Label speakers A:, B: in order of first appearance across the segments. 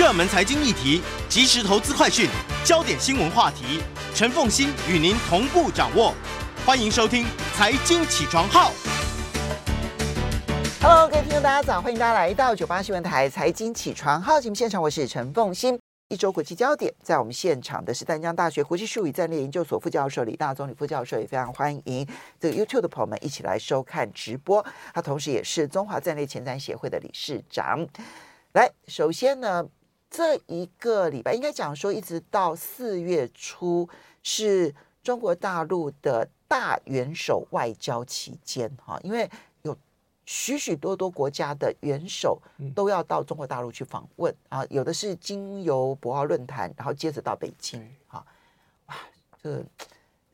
A: 热门财经议题、即时投资快讯、焦点新闻话题，陈凤馨与您同步掌握。欢迎收听《财经起床号》。
B: Hello，各位听众，大家早！欢迎大家来到九八新闻台《财经起床号》节目现场，我是陈凤馨。一周国际焦点，在我们现场的是丹江大学国际术语战略研究所副教授李大宗李副教授，也非常欢迎这个 YouTube 的朋友们一起来收看直播。他同时也是中华战略前瞻协会的理事长。来，首先呢，这一个礼拜应该讲说，一直到四月初是中国大陆的大元首外交期间哈，因为有。许许多多国家的元首都要到中国大陆去访问啊，有的是经由博鳌论坛，然后接着到北京啊，哇，这个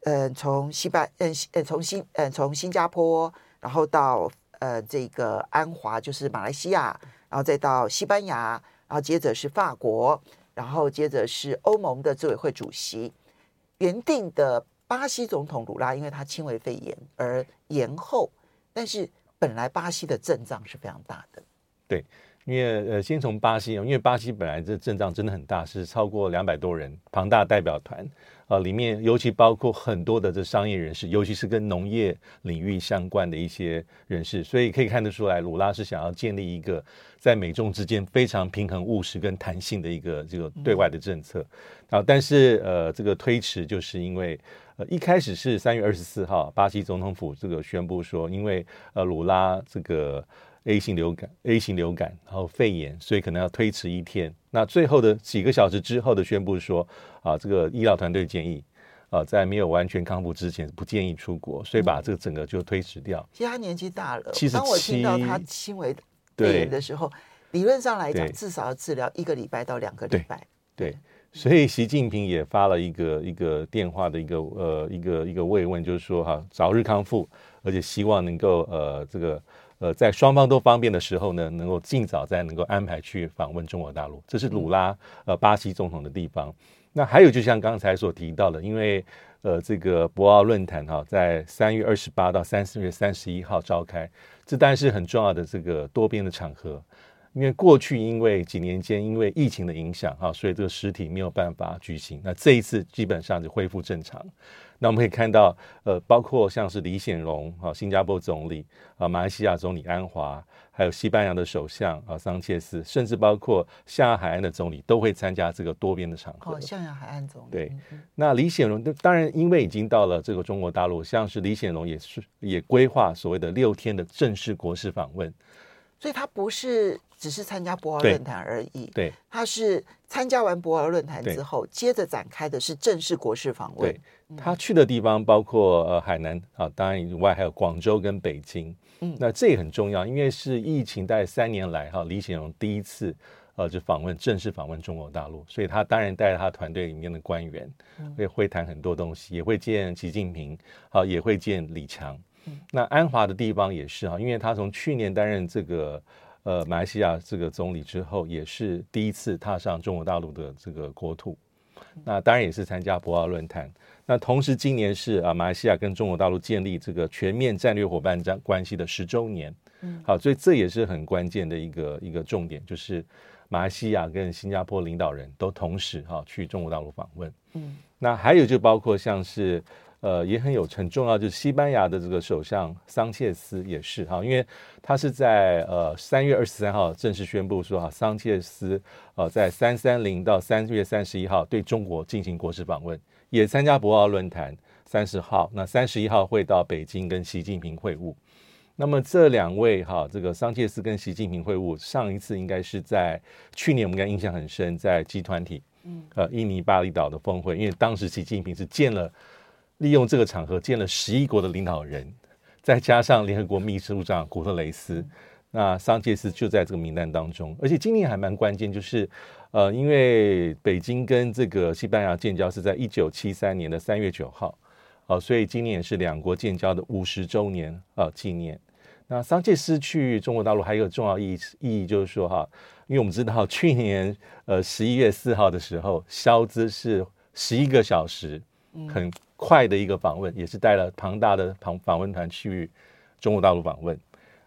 B: 呃，从西班呃呃从新呃从新加坡，然后到呃这个安华，就是马来西亚，然后再到西班牙，然后接着是法国，然后接着是欧盟的执委会主席，原定的巴西总统鲁拉，因为他轻微肺炎而延后，但是。本来巴西的阵仗是非常大的，
C: 对，因为呃，先从巴西，因为巴西本来这阵仗真的很大，是超过两百多人，庞大代表团，呃，里面尤其包括很多的这商业人士，尤其是跟农业领域相关的一些人士，所以可以看得出来，鲁拉是想要建立一个在美中之间非常平衡、务实跟弹性的一个这个对外的政策，啊、嗯，但是呃，这个推迟就是因为。呃，一开始是三月二十四号，巴西总统府这个宣布说，因为呃鲁拉这个 A 型流感，A 型流感，然后肺炎，所以可能要推迟一天。那最后的几个小时之后的宣布说，啊，这个医疗团队建议，啊，在没有完全康复之前不建议出国，所以把这个整个就推迟掉。
B: 其实他年纪大了，
C: 七十七，
B: 当我听到他轻微肺炎的时候，理论上来讲，至少要治疗一个礼拜到两个礼拜。
C: 对。对所以习近平也发了一个一个电话的一个呃一个一个慰问，就是说哈早日康复，而且希望能够呃这个呃在双方都方便的时候呢，能够尽早再能够安排去访问中国大陆。这是鲁拉呃巴西总统的地方。那还有就像刚才所提到的，因为呃这个博鳌论坛哈在三月二十八到三四月三十一号召开，这当然是很重要的这个多边的场合。因为过去因为几年间因为疫情的影响哈，所以这个实体没有办法举行。那这一次基本上就恢复正常。那我们可以看到，呃，包括像是李显龙啊，新加坡总理啊，马来西亚总理安华，还有西班牙的首相啊桑切斯，甚至包括象牙海岸的总理都会参加这个多边的场合。
B: 哦，象牙海岸总理。
C: 对，那李显龙当然因为已经到了这个中国大陆，像是李显龙也是也规划所谓的六天的正式国事访问。
B: 所以他不是只是参加博鳌论坛而已，
C: 对，
B: 他是参加完博鳌论坛之后，接着展开的是正式国事访问。
C: 对，他去的地方包括呃海南啊，当然以外还有广州跟北京。嗯，那这也很重要，因为是疫情大概三年来哈，李显龙第一次呃就访问正式访问中国大陆，所以他当然带着他团队里面的官员，会会谈很多东西，也会见习近平，好，也会见李强。那安华的地方也是哈，因为他从去年担任这个呃马来西亚这个总理之后，也是第一次踏上中国大陆的这个国土。那当然也是参加博鳌论坛。那同时今年是啊马来西亚跟中国大陆建立这个全面战略伙伴关关系的十周年。嗯，好，所以这也是很关键的一个一个重点，就是马来西亚跟新加坡领导人都同时哈去中国大陆访问。嗯，那还有就包括像是。呃，也很有很重要，就是西班牙的这个首相桑切斯也是哈，因为他是在呃三月二十三号正式宣布说哈，桑切斯呃在三三零到三月三十一号对中国进行国事访问，也参加博鳌论坛三十号，那三十一号会到北京跟习近平会晤。那么这两位哈，这个桑切斯跟习近平会晤，上一次应该是在去年，我们应该印象很深，在集团体，嗯，呃，印尼巴厘岛的峰会，因为当时习近平是见了。利用这个场合见了十一国的领导人，再加上联合国秘书长古特雷斯，那桑切斯就在这个名单当中。而且今年还蛮关键，就是呃，因为北京跟这个西班牙建交是在一九七三年的三月九号，呃，所以今年也是两国建交的五十周年呃纪念。那桑切斯去中国大陆还有一个重要意义，意义就是说哈，因为我们知道 去年呃十一月四号的时候，萧兹是十一个小时，很。快的一个访问，也是带了庞大的访访问团去中国大陆访问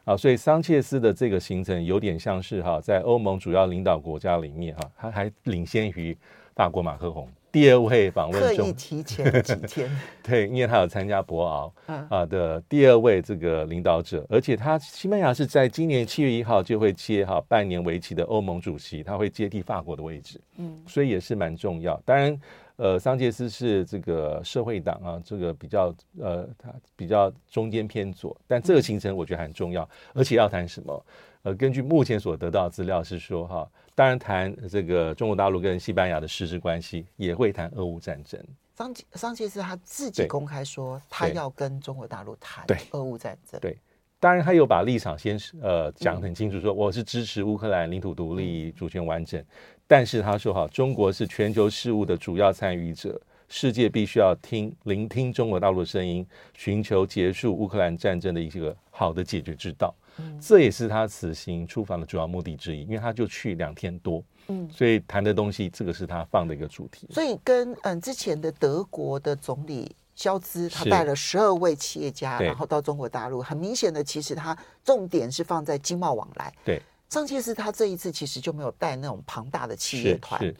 C: 啊，所以桑切斯的这个行程有点像是哈，在欧盟主要领导国家里面哈，他还领先于法国马克宏。第二位访问中，
B: 特意提前几天，
C: 对，因为他有参加博鳌啊的第二位这个领导者，而且他西班牙是在今年七月一号就会接哈半年为期的欧盟主席，他会接替法国的位置，嗯，所以也是蛮重要。当然，呃，桑切斯是这个社会党啊，这个比较呃，他比较中间偏左，但这个行程我觉得很重要，而且要谈什么？呃，根据目前所得到的资料是说哈。当然，谈这个中国大陆跟西班牙的实质关系，也会谈俄乌战争。
B: 桑桑切斯他自己公开说，他要跟中国大陆谈俄乌战争。
C: 对，当然他有把立场先呃讲很清楚，说我是支持乌克兰领土独立、主权完整。但是他说哈，中国是全球事务的主要参与者，世界必须要听聆听中国大陆的声音，寻求结束乌克兰战争的一个好的解决之道。这也是他此行出访的主要目的之一，因为他就去两天多，嗯，所以谈的东西，这个是他放的一个主题。
B: 所以跟嗯之前的德国的总理肖兹，他带了十二位企业家，然后到中国大陆，很明显的，其实他重点是放在经贸往来。
C: 对，
B: 桑切斯他这一次其实就没有带那种庞大的企业团，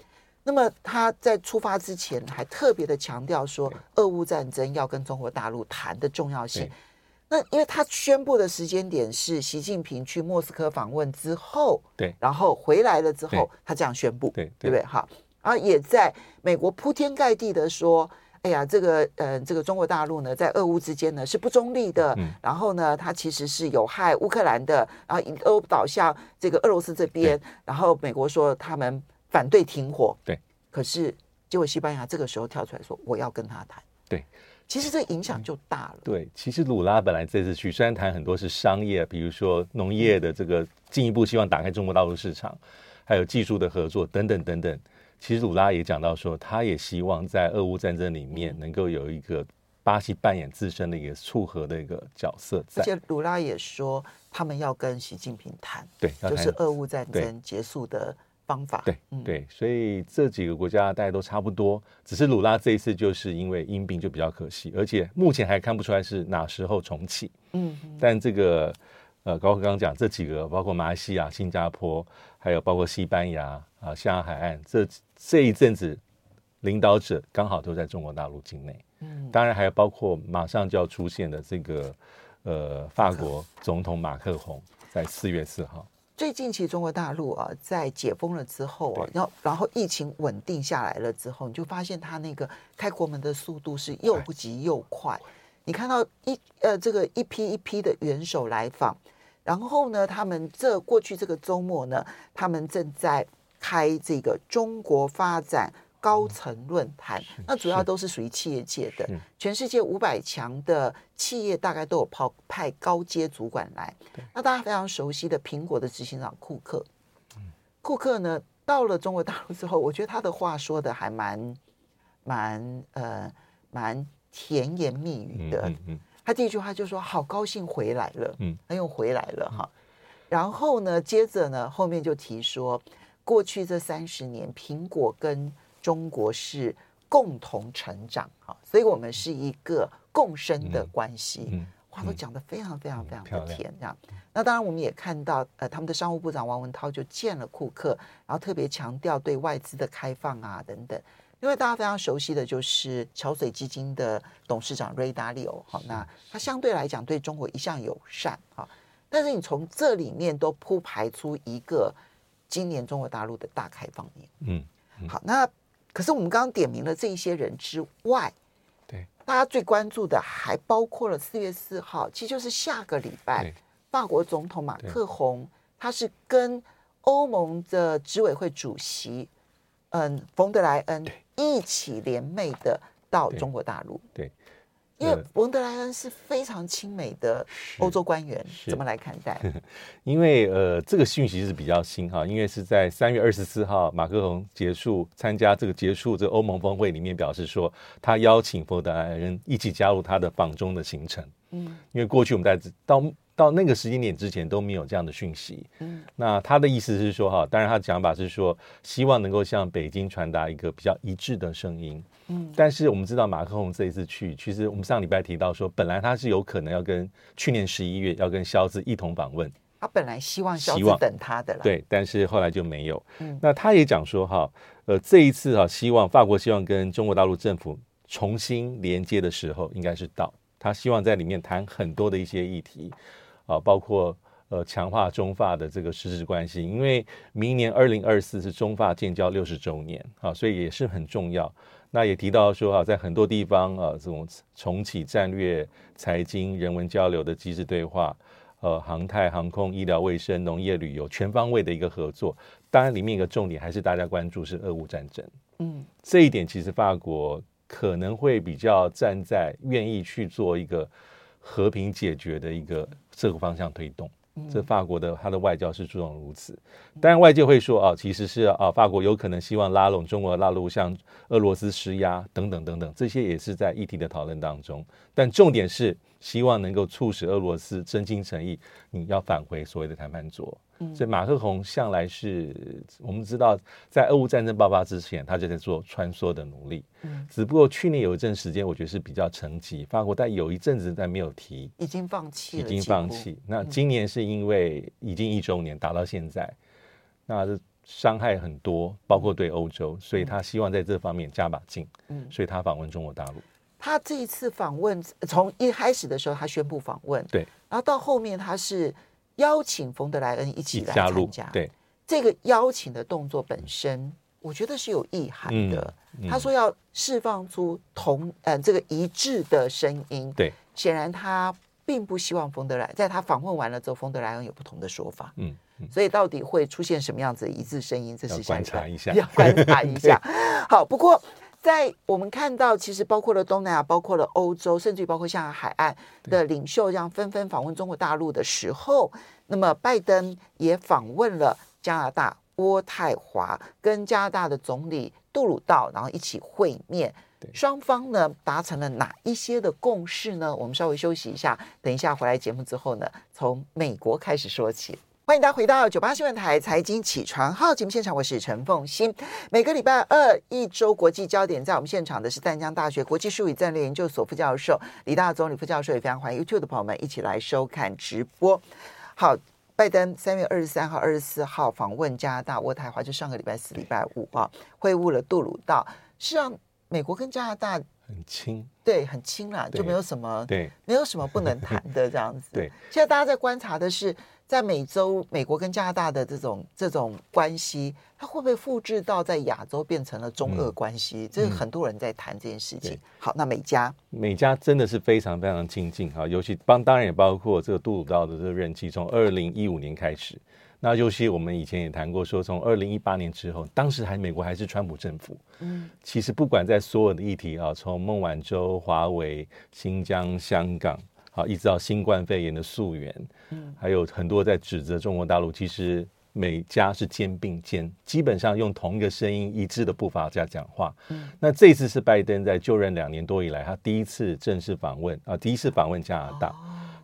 B: 那么他在出发之前还特别的强调说，俄乌战争要跟中国大陆谈的重要性。那因为他宣布的时间点是习近平去莫斯科访问之后，
C: 对，
B: 然后回来了之后，他这样宣布，对，对。不对？好，然后也在美国铺天盖地的说，哎呀，这个呃，这个中国大陆呢，在俄乌之间呢是不中立的，嗯，然后呢，它其实是有害乌克兰的，然后都倒向这个俄罗斯这边，然后美国说他们反对停火，
C: 对，
B: 可是结果西班牙这个时候跳出来说，我要跟他谈，
C: 对。
B: 其实这影响就大了。
C: 对，其实鲁拉本来这次去，虽然谈很多是商业，比如说农业的这个进一步希望打开中国大陆市场，还有技术的合作等等等等。其实鲁拉也讲到说，他也希望在俄乌战争里面能够有一个巴西扮演自身的一个促和的一个角色在。
B: 而且鲁拉也说，他们要跟习近平谈，
C: 对，
B: 就是俄乌战争结束的。方法
C: 对对，所以这几个国家大家都差不多，只是鲁拉这一次就是因为因病就比较可惜，而且目前还看不出来是哪时候重启。嗯，但这个呃，高哥刚刚讲这几个，包括马来西亚、新加坡，还有包括西班牙啊、香港海岸，这这一阵子领导者刚好都在中国大陆境内。嗯，当然还有包括马上就要出现的这个呃法国总统马克宏，在四月四号。
B: 最近其实中国大陆啊，在解封了之后啊，然后然后疫情稳定下来了之后，你就发现它那个开国门的速度是又急又快。你看到一呃这个一批一批的元首来访，然后呢，他们这过去这个周末呢，他们正在开这个中国发展高层论坛，那主要都是属于企业界的，全世界五百强的企业大概都有派派高阶主管来。那大家非常熟悉的苹果的执行长库克，库克呢到了中国大陆之后，我觉得他的话说的还蛮蛮呃蛮甜言蜜语的。他第一句话就说：“好高兴回来了。”嗯，他又回来了哈。然后呢，接着呢后面就提说，过去这三十年，苹果跟中国是共同成长，哈，所以我们是一个共生的关系。嗯嗯、话都讲得非常非常非常的甜，这样。那当然，我们也看到，呃，他们的商务部长王文涛就见了库克，然后特别强调对外资的开放啊等等。因为大家非常熟悉的就是桥水基金的董事长瑞达利欧，好，那他相对来讲对中国一向友善，哈。但是你从这里面都铺排出一个今年中国大陆的大开放年，嗯，嗯好，那。可是我们刚刚点名了这一些人之外，
C: 对，
B: 大家最关注的还包括了四月四号，其实就是下个礼拜，法国总统马克宏，他是跟欧盟的执委会主席，嗯，冯德莱恩一起联袂的到中国大陆，
C: 对。对
B: 因为冯德莱恩是非常亲美的欧洲官员，怎么来看待？
C: 因为呃，这个讯息是比较新哈，因为是在三月二十四号，马克龙结束参加这个结束这个欧盟峰会里面表示说，他邀请冯德莱恩一起加入他的访中的行程。嗯，因为过去我们在到到那个时间点之前都没有这样的讯息。嗯，那他的意思是说哈，当然他的讲法是说，希望能够向北京传达一个比较一致的声音。嗯，但是我们知道马克宏这一次去，其实我们上礼拜提到说，本来他是有可能要跟去年十一月要跟肖兹一同访问。
B: 他本来希望萧兹等他的了，
C: 对，但是后来就没有。嗯，那他也讲说哈，呃，这一次哈，希望法国希望跟中国大陆政府重新连接的时候，应该是到他希望在里面谈很多的一些议题，啊，包括呃强化中法的这个实质关系，因为明年二零二四是中法建交六十周年啊，所以也是很重要。那也提到说啊，在很多地方啊，这种重启战略、财经、人文交流的机制对话。呃，航太、航空、医疗卫生、农业、旅游，全方位的一个合作。当然，里面一个重点还是大家关注是俄乌战争。嗯，这一点其实法国可能会比较站在愿意去做一个和平解决的一个这个方向推动。这法国的他的外交是注重如此。当然，外界会说啊，其实是啊，法国有可能希望拉拢中国大陆向俄罗斯施压等等等等，这些也是在议题的讨论当中。但重点是。希望能够促使俄罗斯真心诚意，你要返回所谓的谈判桌。嗯，所以马克宏向来是我们知道，在俄乌战争爆发之前，他就在做穿梭的努力。嗯，只不过去年有一阵时间，我觉得是比较沉寂，法国但有一阵子但没有提，
B: 已经放弃了，
C: 已经放弃。那今年是因为已经一周年，打到现在，那伤害很多，包括对欧洲，所以他希望在这方面加把劲。嗯，所以他访问中国大陆。
B: 他这一次访问，从一开始的时候他宣布访问，
C: 对，然
B: 后到后面他是邀请冯德莱恩一起来参加，
C: 对，
B: 这个邀请的动作本身，我觉得是有意涵的。嗯嗯、他说要释放出同呃这个一致的声音，
C: 对，
B: 显然他并不希望冯德莱，在他访问完了之后，冯德莱恩有不同的说法，嗯，嗯，所以到底会出现什么样子的一致声音，这是
C: 观察一下，
B: 要观察一下。好，不过。在我们看到，其实包括了东南亚，包括了欧洲，甚至于包括像海岸的领袖，这样纷纷访问中国大陆的时候，那么拜登也访问了加拿大渥太华，跟加拿大的总理杜鲁道，然后一起会面。双方呢达成了哪一些的共识呢？我们稍微休息一下，等一下回来节目之后呢，从美国开始说起。欢迎大家回到九八新闻台财经起床号节目现场，我是陈凤欣。每个礼拜二一周国际焦点，在我们现场的是淡江大学国际术语战略研究所副教授李大宗李副教授，也非常欢迎 YouTube 的朋友们一起来收看直播。好，拜登三月二十三号、二十四号访问加拿大渥太华，就上个礼拜四、礼拜五啊，会晤了杜鲁道。是让美国跟加拿大
C: 很亲，
B: 对，很亲啦，就没有什么
C: 对，
B: 没有什么不能谈的这样子。
C: 对，
B: 现在大家在观察的是。在美洲，美国跟加拿大的这种这种关系，它会不会复制到在亚洲变成了中俄关系？嗯、这是很多人在谈这件事情。嗯、好，那美加，
C: 美加真的是非常非常亲近哈，尤其帮当然也包括这个杜鲁道的这个任期，从二零一五年开始。那尤其我们以前也谈过，说从二零一八年之后，当时还美国还是川普政府，嗯，其实不管在所有的议题啊，从孟晚舟、华为、新疆、香港。好，一直到新冠肺炎的溯源，嗯，还有很多在指责中国大陆。其实每家是肩并肩，基本上用同一个声音、一致的步伐在讲话。嗯，那这次是拜登在就任两年多以来，他第一次正式访问啊，第一次访问加拿大，哦、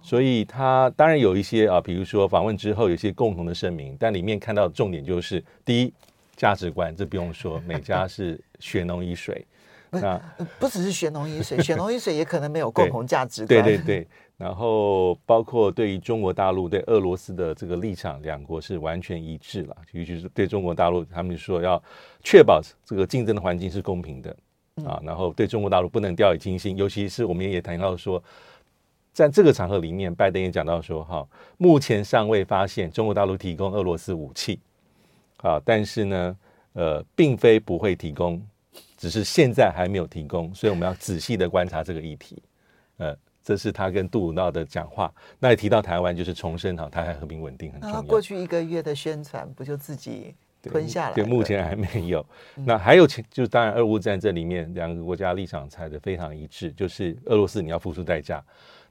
C: 所以他当然有一些啊，比如说访问之后有一些共同的声明，但里面看到的重点就是第一价值观，这不用说，美加是血浓于水。那
B: 不只是血浓于水，血浓于水也可能没有共同价值观。
C: 对对对，然后包括对于中国大陆对俄罗斯的这个立场，两国是完全一致了。尤其是对中国大陆，他们说要确保这个竞争的环境是公平的啊。然后对中国大陆不能掉以轻心，尤其是我们也谈到说，在这个场合里面，拜登也讲到说，哈，目前尚未发现中国大陆提供俄罗斯武器啊，但是呢，呃，并非不会提供。只是现在还没有提供，所以我们要仔细的观察这个议题。呃，这是他跟杜鲁道的讲话。那也提到台湾，就是重申哈，台海和平稳定很重要。
B: 过去一个月的宣传，不就自己吞下来
C: 对？对，目前还没有。那还有，就是当然，俄乌战争里面两个国家立场猜的非常一致，就是俄罗斯你要付出代价。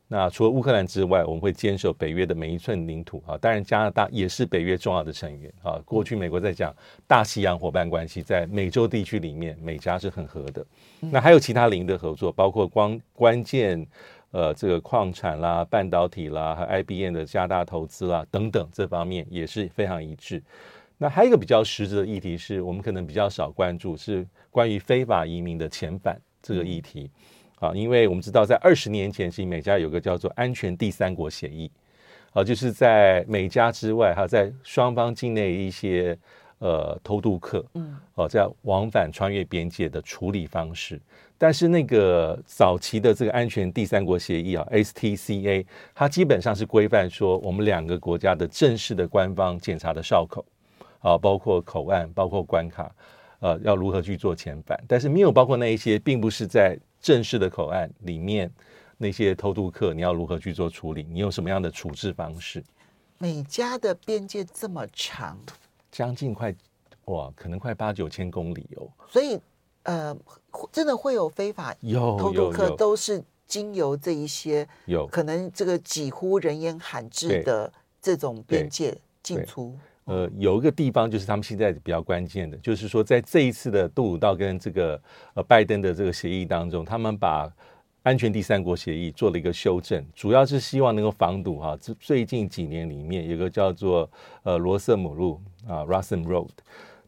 C: 那除了乌克兰之外，我们会坚守北约的每一寸领土啊。当然，加拿大也是北约重要的成员啊。过去美国在讲大西洋伙伴关系，在美洲地区里面，美加是很合的。那还有其他领域的合作，包括光关键呃这个矿产啦、半导体啦，和 IBM 的加大投资啦等等这方面也是非常一致。那还有一个比较实质的议题是我们可能比较少关注，是关于非法移民的遣返这个议题。啊，因为我们知道在二十年前，其实美加有个叫做安全第三国协议，啊，就是在美加之外，还有在双方境内一些。呃，偷渡客，嗯，哦，在往返穿越边界的处理方式，但是那个早期的这个安全第三国协议啊，STCA，它基本上是规范说我们两个国家的正式的官方检查的哨口，啊，包括口岸，包括关卡，呃，要如何去做遣返，但是没有包括那一些，并不是在正式的口岸里面那些偷渡客，你要如何去做处理？你用什么样的处置方式？
B: 美加的边界这么长。
C: 将近快哇，可能快八九千公里哦。
B: 所以，呃，真的会有非法偷渡客，都是经由这一些有可能这个几乎人烟罕至的这种边界进出。
C: 呃，有一个地方就是他们现在比较关键的，就是说在这一次的杜鲁道跟这个呃拜登的这个协议当中，他们把。安全第三国协议做了一个修正，主要是希望能够防堵哈。最最近几年里面有个叫做呃罗瑟姆路啊 Russell Road，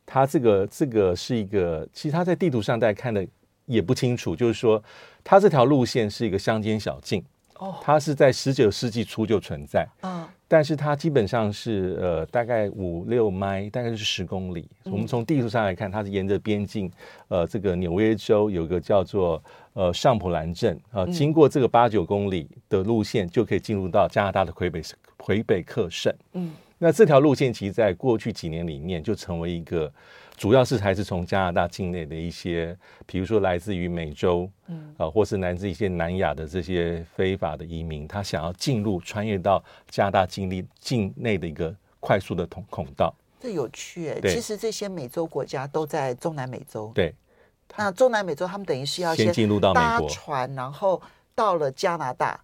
C: 它这个这个是一个，其实它在地图上大家看的也不清楚，就是说它这条路线是一个乡间小径，哦，它是在十九世纪初就存在，嗯。但是它基本上是呃大概五六迈，大概是十公里。嗯、我们从地图上来看，它是沿着边境，呃，这个纽约州有个叫做呃上普兰镇啊、呃，经过这个八九公里的路线，就可以进入到加拿大的魁北魁北克省。嗯，那这条路线其实在过去几年里面就成为一个。主要是还是从加拿大境内的一些，比如说来自于美洲，嗯，啊，或是来自一些南亚的这些非法的移民，他想要进入、穿越到加拿大境内境内的一个快速的通孔道。
B: 这有趣哎，其实这些美洲国家都在中南美洲。
C: 对，
B: 那中南美洲他们等于是要先进入到搭船，然后到了加拿大，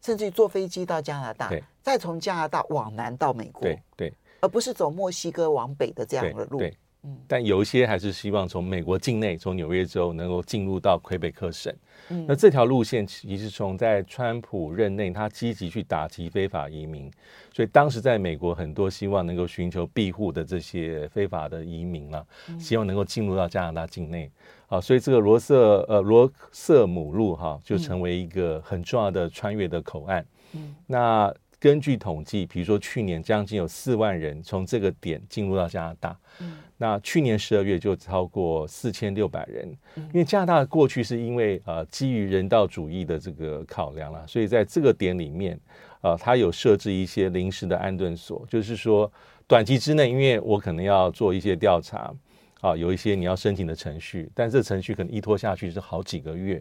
B: 甚至于坐飞机到加拿大，再从加拿大往南到美国，
C: 对对，
B: 而不是走墨西哥往北的这样的路。对。
C: 但有一些还是希望从美国境内，从纽约州能够进入到魁北克省。嗯，那这条路线其实从在川普任内，他积极去打击非法移民，所以当时在美国很多希望能够寻求庇护的这些非法的移民啊，希望能够进入到加拿大境内。啊，所以这个罗瑟呃罗瑟姆路哈就成为一个很重要的穿越的口岸。嗯，那。根据统计，比如说去年将近有四万人从这个点进入到加拿大，嗯，那去年十二月就超过四千六百人。因为加拿大过去是因为呃基于人道主义的这个考量啦，所以在这个点里面，呃，它有设置一些临时的安顿所，就是说短期之内，因为我可能要做一些调查，啊，有一些你要申请的程序，但这程序可能一拖下去是好几个月，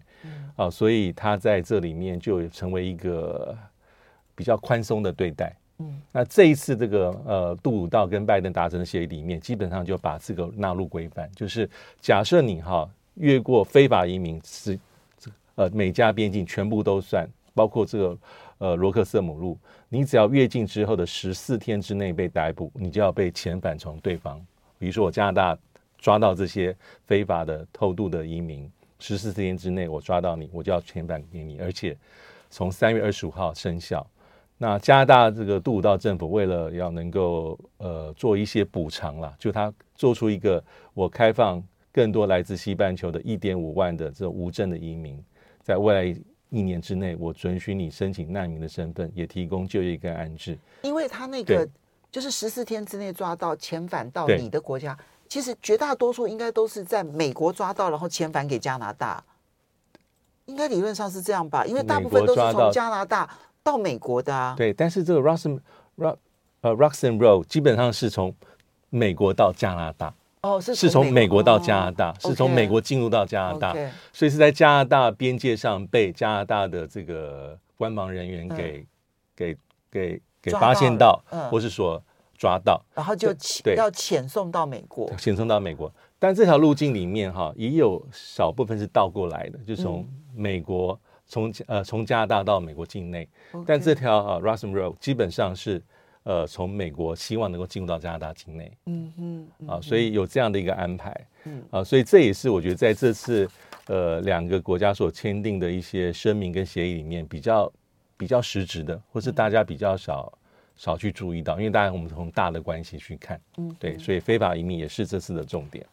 C: 啊，所以它在这里面就成为一个。比较宽松的对待，嗯，那这一次这个呃杜鲁道跟拜登达成的协议里面，基本上就把这个纳入规范，就是假设你哈越过非法移民是呃美加边境全部都算，包括这个呃罗克瑟姆路，你只要越境之后的十四天之内被逮捕，你就要被遣返从对方。比如说我加拿大抓到这些非法的偷渡的移民，十四天之内我抓到你，我就要遣返给你，而且从三月二十五号生效。那加拿大这个杜鲁道政府为了要能够呃做一些补偿啦，就他做出一个我开放更多来自西半球的一点五万的这种无证的移民，在未来一年之内，我准许你申请难民的身份，也提供就业跟安置。
B: 因为他那个就是十四天之内抓到遣返到你的国家，其实绝大多数应该都是在美国抓到，然后遣返给加拿大，应该理论上是这样吧？因为大部分都是从加拿大。到美国的啊，
C: 对，但是这个 Russell Rock 呃 Roxham Road 基本上是从美国到加拿大
B: 哦，是
C: 是从美国到加拿大，是从美国进入到加拿大，所以是在加拿大边界上被加拿大的这个官防人员给给给给发现到，嗯。或是说抓到，
B: 然后就遣要遣送到美国，
C: 遣送到美国。但这条路径里面哈，也有少部分是倒过来的，就从美国。从呃从加拿大到美国境内.但这条呃 Russell Road 基本上是呃从美国希望能够进入到加拿大境内，嗯嗯，啊，所以有这样的一个安排，嗯。啊，所以这也是我觉得在这次呃两个国家所签订的一些声明跟协议里面比较比较实质的，或是大家比较少少去注意到，因为大家我们从大的关系去看，嗯，对，所以非法移民也是这次的重点。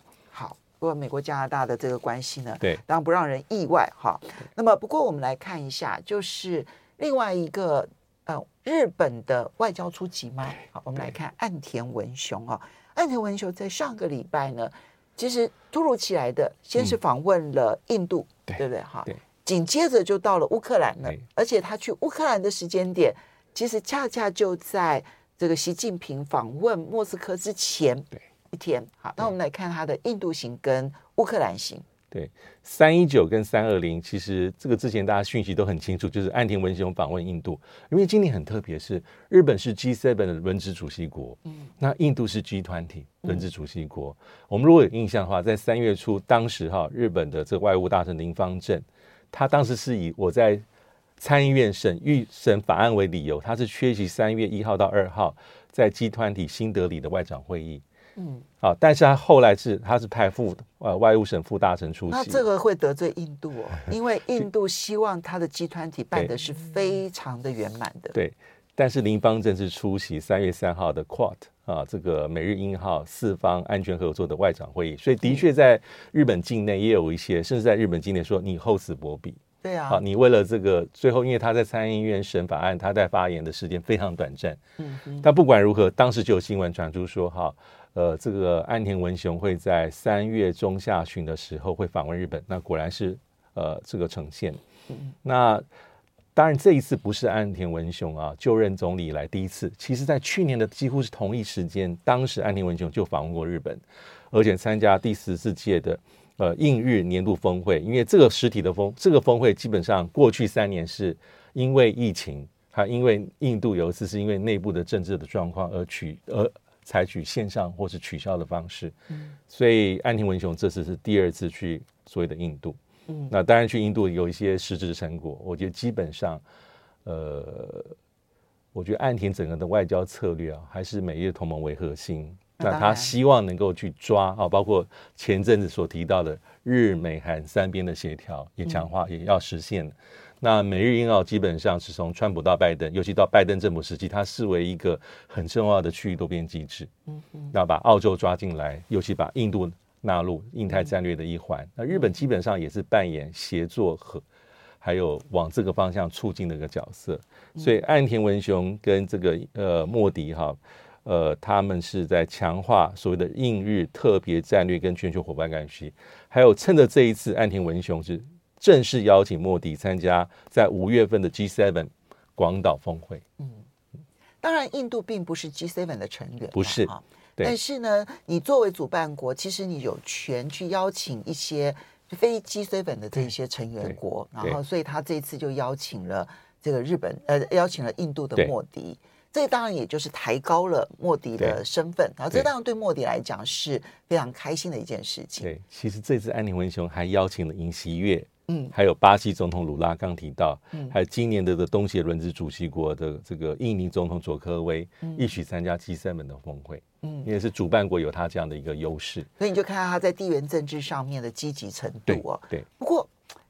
B: 好，不过美国加拿大的这个关系呢，
C: 对，
B: 当然不让人意外哈。那么不过我们来看一下，就是另外一个呃日本的外交出击吗？好，我们来看岸田文雄啊，岸田文雄在上个礼拜呢。其实突如其来的，先是访问了印度，嗯、对不对？哈，紧接着就到了乌克兰了。而且他去乌克兰的时间点，其实恰恰就在这个习近平访问莫斯科之前一天。好，那我们来看它的印度型跟乌克兰型。
C: 对，三一九跟三二零，其实这个之前大家讯息都很清楚，就是岸田文雄访问印度。因为今年很特别，是日本是 G7 的轮值主席国，嗯，那印度是 G 团体轮值主席国。嗯、我们如果有印象的话，在三月初，当时哈日本的这个外务大臣林方正，他当时是以我在参议院审预审法案为理由，他是缺席三月一号到二号在 G 团体新德里的外长会议。嗯，好，但是他后来是他是派副呃外务省副大臣出席，
B: 那这个会得罪印度哦，因为印度希望他的集团体办的是非常的圆满的。
C: 对，但是林邦正是出席三月三号的 QUAD 啊，这个美日印澳四方安全合作的外长会议，所以的确在日本境内也有一些，甚至在日本境内说你厚此薄彼。
B: 对啊，
C: 好，你为了这个最后，因为他在参议院审法案，他在发言的时间非常短暂。嗯嗯，但不管如何，当时就有新闻传出说哈。呃，这个安田文雄会在三月中下旬的时候会访问日本，那果然是呃这个呈现。嗯、那当然这一次不是安田文雄啊就任总理以来第一次，其实在去年的几乎是同一时间，当时安田文雄就访问过日本，而且参加第十四届的呃印日年度峰会。因为这个实体的峰这个峰会基本上过去三年是因为疫情，还因为印度有一次是因为内部的政治的状况而取而。采取线上或是取消的方式，嗯，所以岸田文雄这次是第二次去所谓的印度，嗯，那当然去印度有一些实质的成果，我觉得基本上，呃，我觉得岸田整个的外交策略啊，还是美日同盟为核心，那他希望能够去抓啊，包括前阵子所提到的日美韩三边的协调也强化，也要实现。那美日印澳基本上是从川普到拜登，尤其到拜登政府时期，它视为一个很重要的区域多边机制。嗯嗯，要把澳洲抓进来，尤其把印度纳入印太战略的一环。那日本基本上也是扮演协作和还有往这个方向促进的一个角色。所以岸田文雄跟这个呃莫迪哈，呃他们是在强化所谓的印日特别战略跟全球伙伴关系，还有趁着这一次岸田文雄是。正式邀请莫迪参加在五月份的 G7 广岛峰会。嗯，
B: 当然，印度并不是 G7 的成员，
C: 不是。
B: 但是呢，你作为主办国，其实你有权去邀请一些非 G7 的这些成员国。然后，所以他这一次就邀请了这个日本，呃，邀请了印度的莫迪。这当然也就是抬高了莫迪的身份。然后，这当然对莫迪来讲是非常开心的一件事情。
C: 对，其实这次岸田文雄还邀请了尹锡悦。嗯，还有巴西总统鲁拉刚提到，嗯，还有今年的的东协轮值主席国的这个印尼总统佐科威，嗯，一起参加 G7 的峰会，嗯，因为是主办国有他这样的一个优势，
B: 所以你就看到他在地缘政治上面的积极程度哦。
C: 对，对，
B: 不过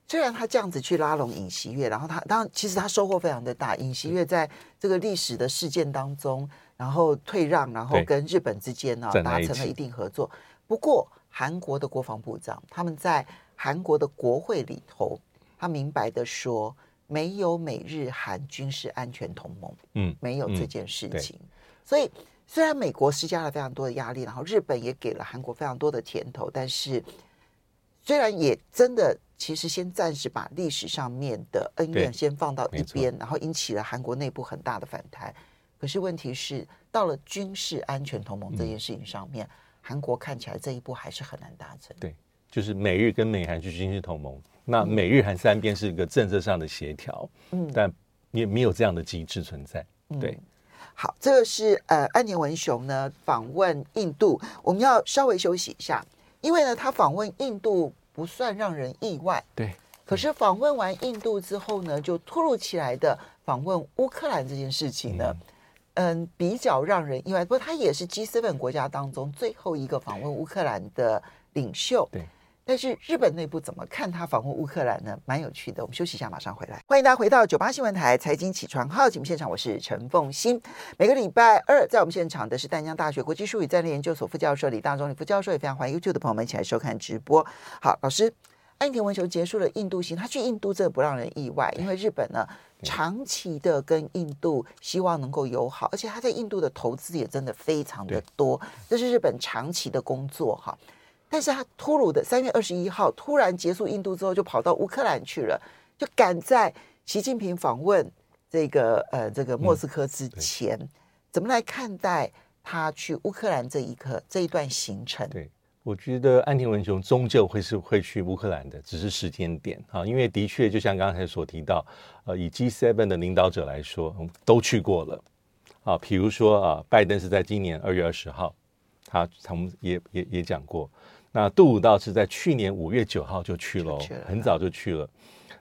B: 虽然他这样子去拉拢尹锡悦，然后他当然其实他收获非常的大，尹锡悦在这个历史的事件当中，然后退让，然后跟日本之间呢，啊，达成了一定合作。不过韩国的国防部长他们在。韩国的国会里头，他明白的说，没有美日韩军事安全同盟，嗯，没有这件事情。所以，虽然美国施加了非常多的压力，然后日本也给了韩国非常多的甜头，但是，虽然也真的，其实先暂时把历史上面的恩怨先放到一边，然后引起了韩国内部很大的反弹。可是问题是，到了军事安全同盟这件事情上面，嗯、韩国看起来这一步还是很难达成。
C: 对。就是美日跟美韩去军事同盟，那美日韩三边是一个政策上的协调，嗯，但也没有这样的机制存在。对，嗯、
B: 好，这个是呃岸田文雄呢访问印度，我们要稍微休息一下，因为呢他访问印度不算让人意外，
C: 对，
B: 可是访问完印度之后呢，就突如其来的访问乌克兰这件事情呢，嗯，嗯，比较让人意外。不过他也是 G7 国家当中最后一个访问乌克兰的领袖，对。但是日本内部怎么看他访问乌克兰呢？蛮有趣的。我们休息一下，马上回来。欢迎大家回到九八新闻台财经起床号节目现场，我是陈凤欣。每个礼拜二在我们现场的是淡江大学国际术语战略研究所副教授李大中李副教授，也非常欢迎 YouTube 的朋友们一起来收看直播。好，老师，岸田文雄结束了印度行，他去印度这个不让人意外，因为日本呢长期的跟印度希望能够友好，而且他在印度的投资也真的非常的多，这是日本长期的工作哈。但是他突如的三月二十一号突然结束印度之后，就跑到乌克兰去了，就赶在习近平访问这个呃这个莫斯科之前，怎么来看待他去乌克兰这一刻这一段行程？
C: 对，我觉得安田文雄终究会是会去乌克兰的，只是时间点啊，因为的确就像刚才所提到，呃，以 G7 的领导者来说，都去过了啊，比如说啊，拜登是在今年二月二十号，他他们也也也讲过。那杜鲁道是在去年五月九号就去了，去了，很早就去了。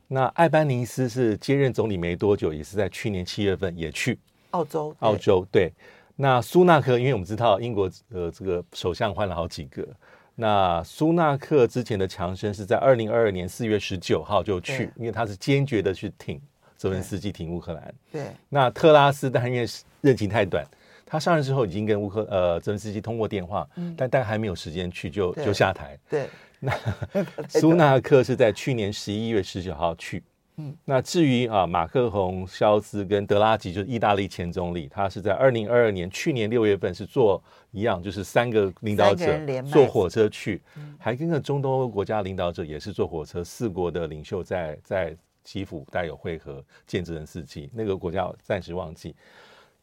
C: 那艾班尼斯是接任总理没多久，也是在去年七月份也去
B: 澳洲。
C: 澳洲对。那苏纳克，因为我们知道英国呃这个首相换了好几个，那苏纳克之前的强生是在二零二二年四月十九号就去，因为他是坚决的去挺泽连斯基挺乌克兰。
B: 对。
C: 那特拉斯，但因为任期太短。他上任之后已经跟乌克呃泽连斯基通过电话，嗯、但但还没有时间去就就下台。
B: 对，
C: 那 苏纳克是在去年十一月十九号去。嗯，那至于啊马克宏、肖兹跟德拉吉，就是意大利前总理，他是在二零二二年去年六月份是坐一样，就是三个领导者坐火车去，还跟个中东欧国家领导者也是坐火车，四国的领袖在在基辅带有会合，见泽连斯基，那个国家暂时忘记。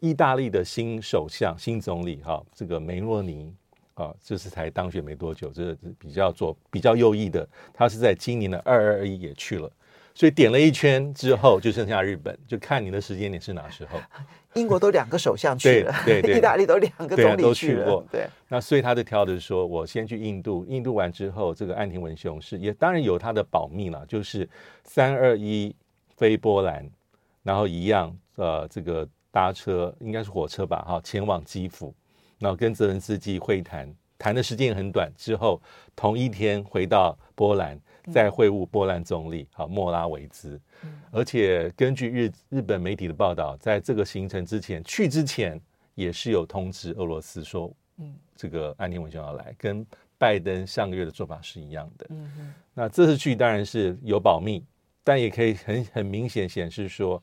C: 意大利的新首相、新总理哈，这个梅洛尼啊，这是才当选没多久，这是比较左比较右翼的，他是在今年的二二一也去了，所以点了一圈之后，就剩下日本，就看你的时间点是哪时候。
B: 英国都两个首相去了，
C: 对对，对，
B: 意大利都两个总理
C: 都去过。
B: 对，
C: 那所以他就挑的是说，我先去印度，印度完之后，这个岸田文雄是也当然有他的保密了，就是三二一飞波兰，然后一样呃这个。搭车应该是火车吧，哈，前往基辅，然后跟泽连斯基会谈，谈的时间很短，之后同一天回到波兰，再会晤波兰总理，好，莫拉维兹。而且根据日日本媒体的报道，在这个行程之前，去之前也是有通知俄罗斯说，嗯，这个安田文雄要来，跟拜登上个月的做法是一样的。嗯，那这次去当然是有保密，但也可以很很明显显示说。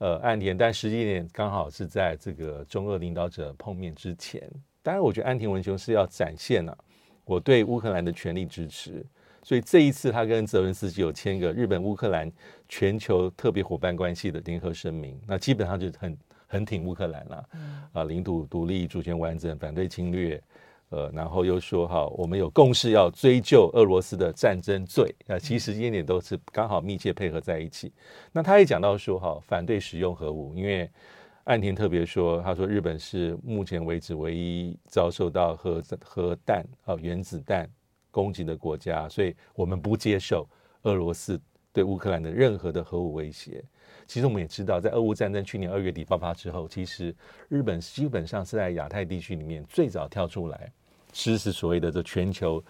C: 呃，岸田，但实际点刚好是在这个中俄领导者碰面之前。当然，我觉得岸田文雄是要展现了、啊、我对乌克兰的全力支持，所以这一次他跟泽连斯基有签个日本乌克兰全球特别伙伴关系的联合声明，那基本上就很很挺乌克兰了，啊，领土独立、主权完整、反对侵略。呃，然后又说哈，我们有共识要追究俄罗斯的战争罪啊，其实这些点都是刚好密切配合在一起。那他也讲到说哈，反对使用核武，因为岸田特别说，他说日本是目前为止唯一遭受到核核弹啊原子弹攻击的国家，所以我们不接受俄罗斯对乌克兰的任何的核武威胁。其实我们也知道，在俄乌战争去年二月底爆发之后，其实日本基本上是在亚太地区里面最早跳出来。支持所谓的这全球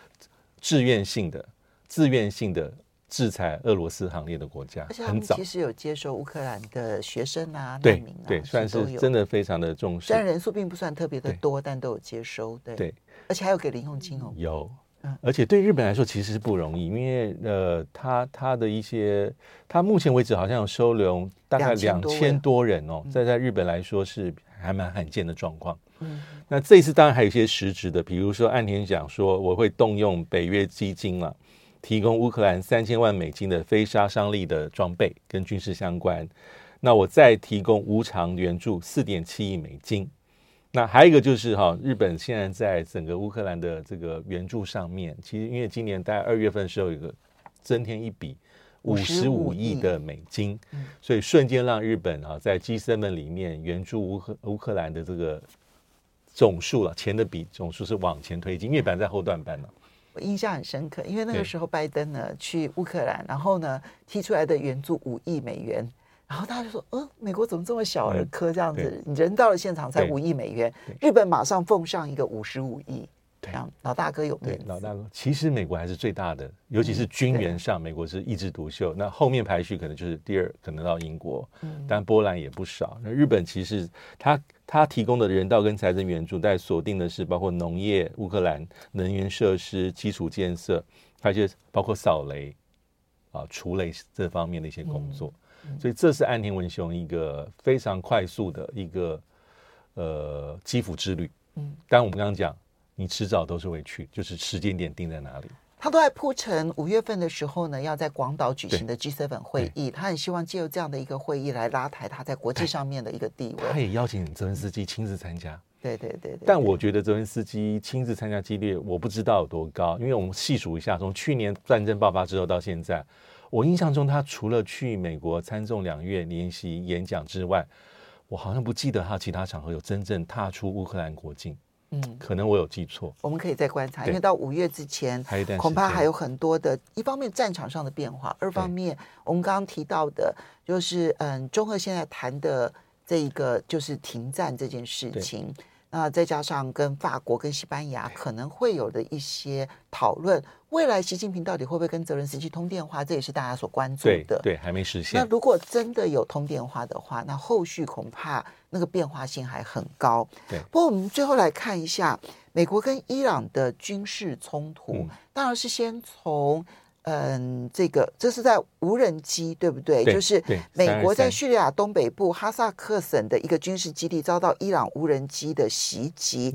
C: 自愿性的、自愿性的制裁俄罗斯行列的国家，很早
B: 其实有接收乌克兰的学生啊、
C: 难
B: 民啊，
C: 对，算是真的非常的重视。
B: 虽然人数并不算特别的多，但都有接收。对，
C: 对，
B: 而且还有给零用金哦。
C: 有，而且对日本来说其实是不容易，因为呃，他他的一些，他目前为止好像有收留大概两千多人哦，在在日本来说是还蛮罕见的状况。嗯，那这一次当然还有一些实质的，比如说岸田讲说我会动用北约基金了，提供乌克兰三千万美金的非杀伤力的装备跟军事相关。那我再提供无偿援助四点七亿美金。那还有一个就是哈，日本现在在整个乌克兰的这个援助上面，其实因为今年大概二月份的时候有一个增添一笔五十五亿的美金，所以瞬间让日本啊在 G7 里面援助乌克乌克兰的这个。总数了，钱的比总数是往前推进，越板在后段班了。
B: 我印象很深刻，因为那个时候拜登呢去乌克兰，然后呢提出来的援助五亿美元，然后大家就说：“嗯，美国怎么这么小儿科这样子？你人到了现场才五亿美元，日本马上奉上一个五十五亿。”对，老大哥有面
C: 对，老大哥。其实美国还是最大的，尤其是军援上，嗯、美国是一枝独秀。那后面排序可能就是第二，可能到英国，嗯，但波兰也不少。那日本其实他他提供的人道跟财政援助，在锁定的是包括农业、乌克兰能源设施、基础建设，还有包括扫雷啊、除雷这方面的一些工作。所以这是安田文雄一个非常快速的一个呃基辅之旅。嗯，但我们刚刚讲。你迟早都是会去，就是时间点定在哪里？
B: 他都在铺陈五月份的时候呢，要在广岛举行的 G7 会议，他很希望借由这样的一个会议来拉抬他在国际上面的一个地位。
C: 他也邀请泽连斯基亲自参加。
B: 对对对，对，对，对。
C: 但我觉得泽连斯基亲自参加几率，我不知道有多高，因为我们细数一下，从去年战争爆发之后到现在，我印象中他除了去美国参众两院联席演讲之外，我好像不记得他其他场合有真正踏出乌克兰国境。嗯，可能我有记错，
B: 我们可以再观察，因为到五月之前，恐怕还有很多的，一方面战场上的变化，二方面我们刚刚提到的，就是嗯，中俄现在谈的这一个就是停战这件事情。那再加上跟法国、跟西班牙可能会有的一些讨论，未来习近平到底会不会跟泽伦斯基通电话，这也是大家所关注的。
C: 对，对，还没实现。
B: 那如果真的有通电话的话，那后续恐怕那个变化性还很高。
C: 对。
B: 不过我们最后来看一下美国跟伊朗的军事冲突，嗯、当然是先从。嗯，这个这是在无人机，对不对？
C: 对，
B: 就是美国在叙利亚东北部哈萨克省的一个军事基地遭到伊朗无人机的袭击。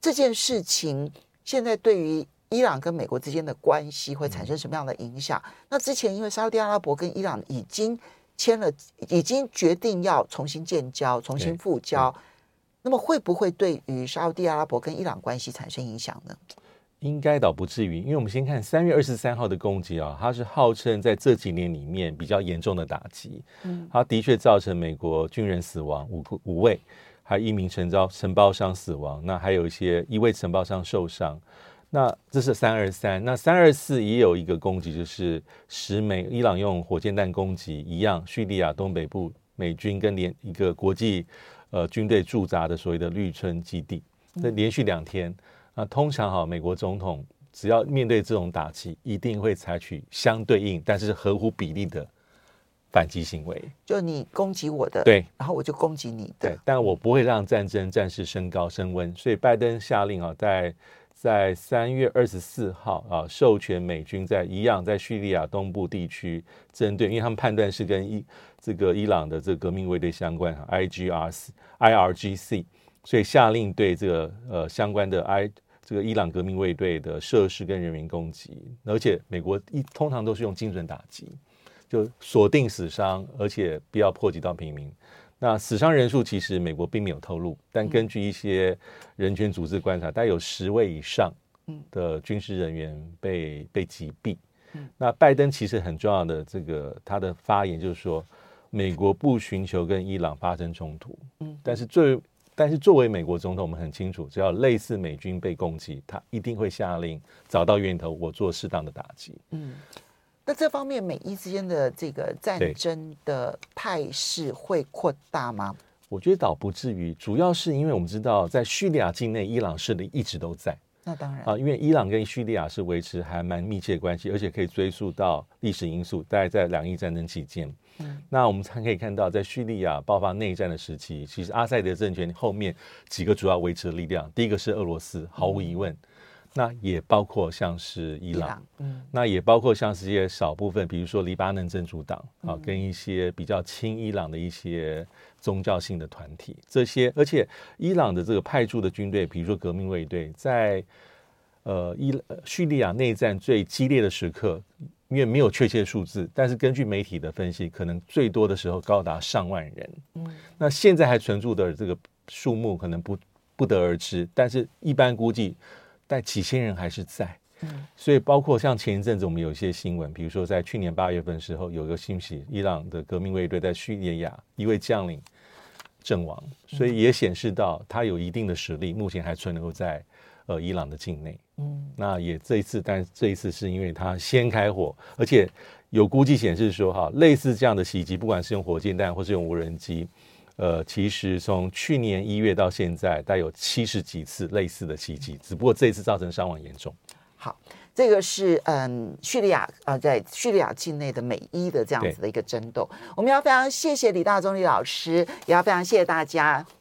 B: 这件事情现在对于伊朗跟美国之间的关系会产生什么样的影响？嗯、那之前因为沙特阿拉伯跟伊朗已经签了，已经决定要重新建交、重新复交，那么会不会对于沙特阿拉伯跟伊朗关系产生影响呢？
C: 应该倒不至于，因为我们先看三月二十三号的攻击啊，它是号称在这几年里面比较严重的打击。嗯，它的确造成美国军人死亡五五位，还有一名承包承包商死亡，那还有一些一位承包商受伤。那这是三二三，那三二四也有一个攻击，就是十枚伊朗用火箭弹攻击一样，叙利亚东北部美军跟连一个国际呃军队驻扎的所谓的绿村基地，那连续两天。那通常哈，美国总统只要面对这种打击，一定会采取相对应但是合乎比例的反击行为。
B: 就你攻击我的，
C: 对，
B: 然后我就攻击你的。
C: 对，但我不会让战争战事升高升温。所以拜登下令啊，在在三月二十四号啊，授权美军在一样在叙利亚东部地区针对，因为他们判断是跟伊这个伊朗的这个革命卫队相关，IGRC IRGC。所以下令对这个呃相关的 I 这个伊朗革命卫队的设施跟人员攻击，而且美国一通常都是用精准打击，就锁定死伤，而且不要波及到平民。那死伤人数其实美国并没有透露，但根据一些人权组织观察，大概有十位以上的军事人员被被击毙。那拜登其实很重要的这个他的发言就是说，美国不寻求跟伊朗发生冲突，嗯但是最但是作为美国总统，我们很清楚，只要类似美军被攻击，他一定会下令找到源头，我做适当的打击。
B: 嗯，那这方面美伊之间的这个战争的态势会扩大吗？
C: 我觉得倒不至于，主要是因为我们知道，在叙利亚境内，伊朗势力一直都在。
B: 那当然
C: 啊，因为伊朗跟叙利亚是维持还蛮密切的关系，而且可以追溯到历史因素，大概在两伊战争期间。那我们才可以看到，在叙利亚爆发内战的时期，其实阿塞德政权后面几个主要维持的力量，第一个是俄罗斯，毫无疑问。那也包括像是伊朗，嗯，那也包括像是一些少部分，比如说黎巴嫩真主党啊，跟一些比较亲伊朗的一些宗教性的团体，这些，而且伊朗的这个派驻的军队，比如说革命卫队，在呃伊叙利亚内战最激烈的时刻。因为没有确切数字，但是根据媒体的分析，可能最多的时候高达上万人。嗯，那现在还存住的这个数目可能不不得而知，但是一般估计，但几千人还是在。嗯，所以包括像前一阵子我们有一些新闻，比如说在去年八月份的时候，有个信息，伊朗的革命卫队在叙利亚一位将领阵亡，所以也显示到他有一定的实力，目前还存留在。呃，伊朗的境内，嗯，那也这一次，但这一次是因为他先开火，而且有估计显示说，哈，类似这样的袭击，不管是用火箭弹或是用无人机，呃，其实从去年一月到现在，大概有七十几次类似的袭击，只不过这一次造成伤亡严重。
B: 好，这个是嗯，叙利亚啊、呃，在叙利亚境内的美伊的这样子的一个争斗，我们要非常谢谢李大中李老师，也要非常谢谢大家。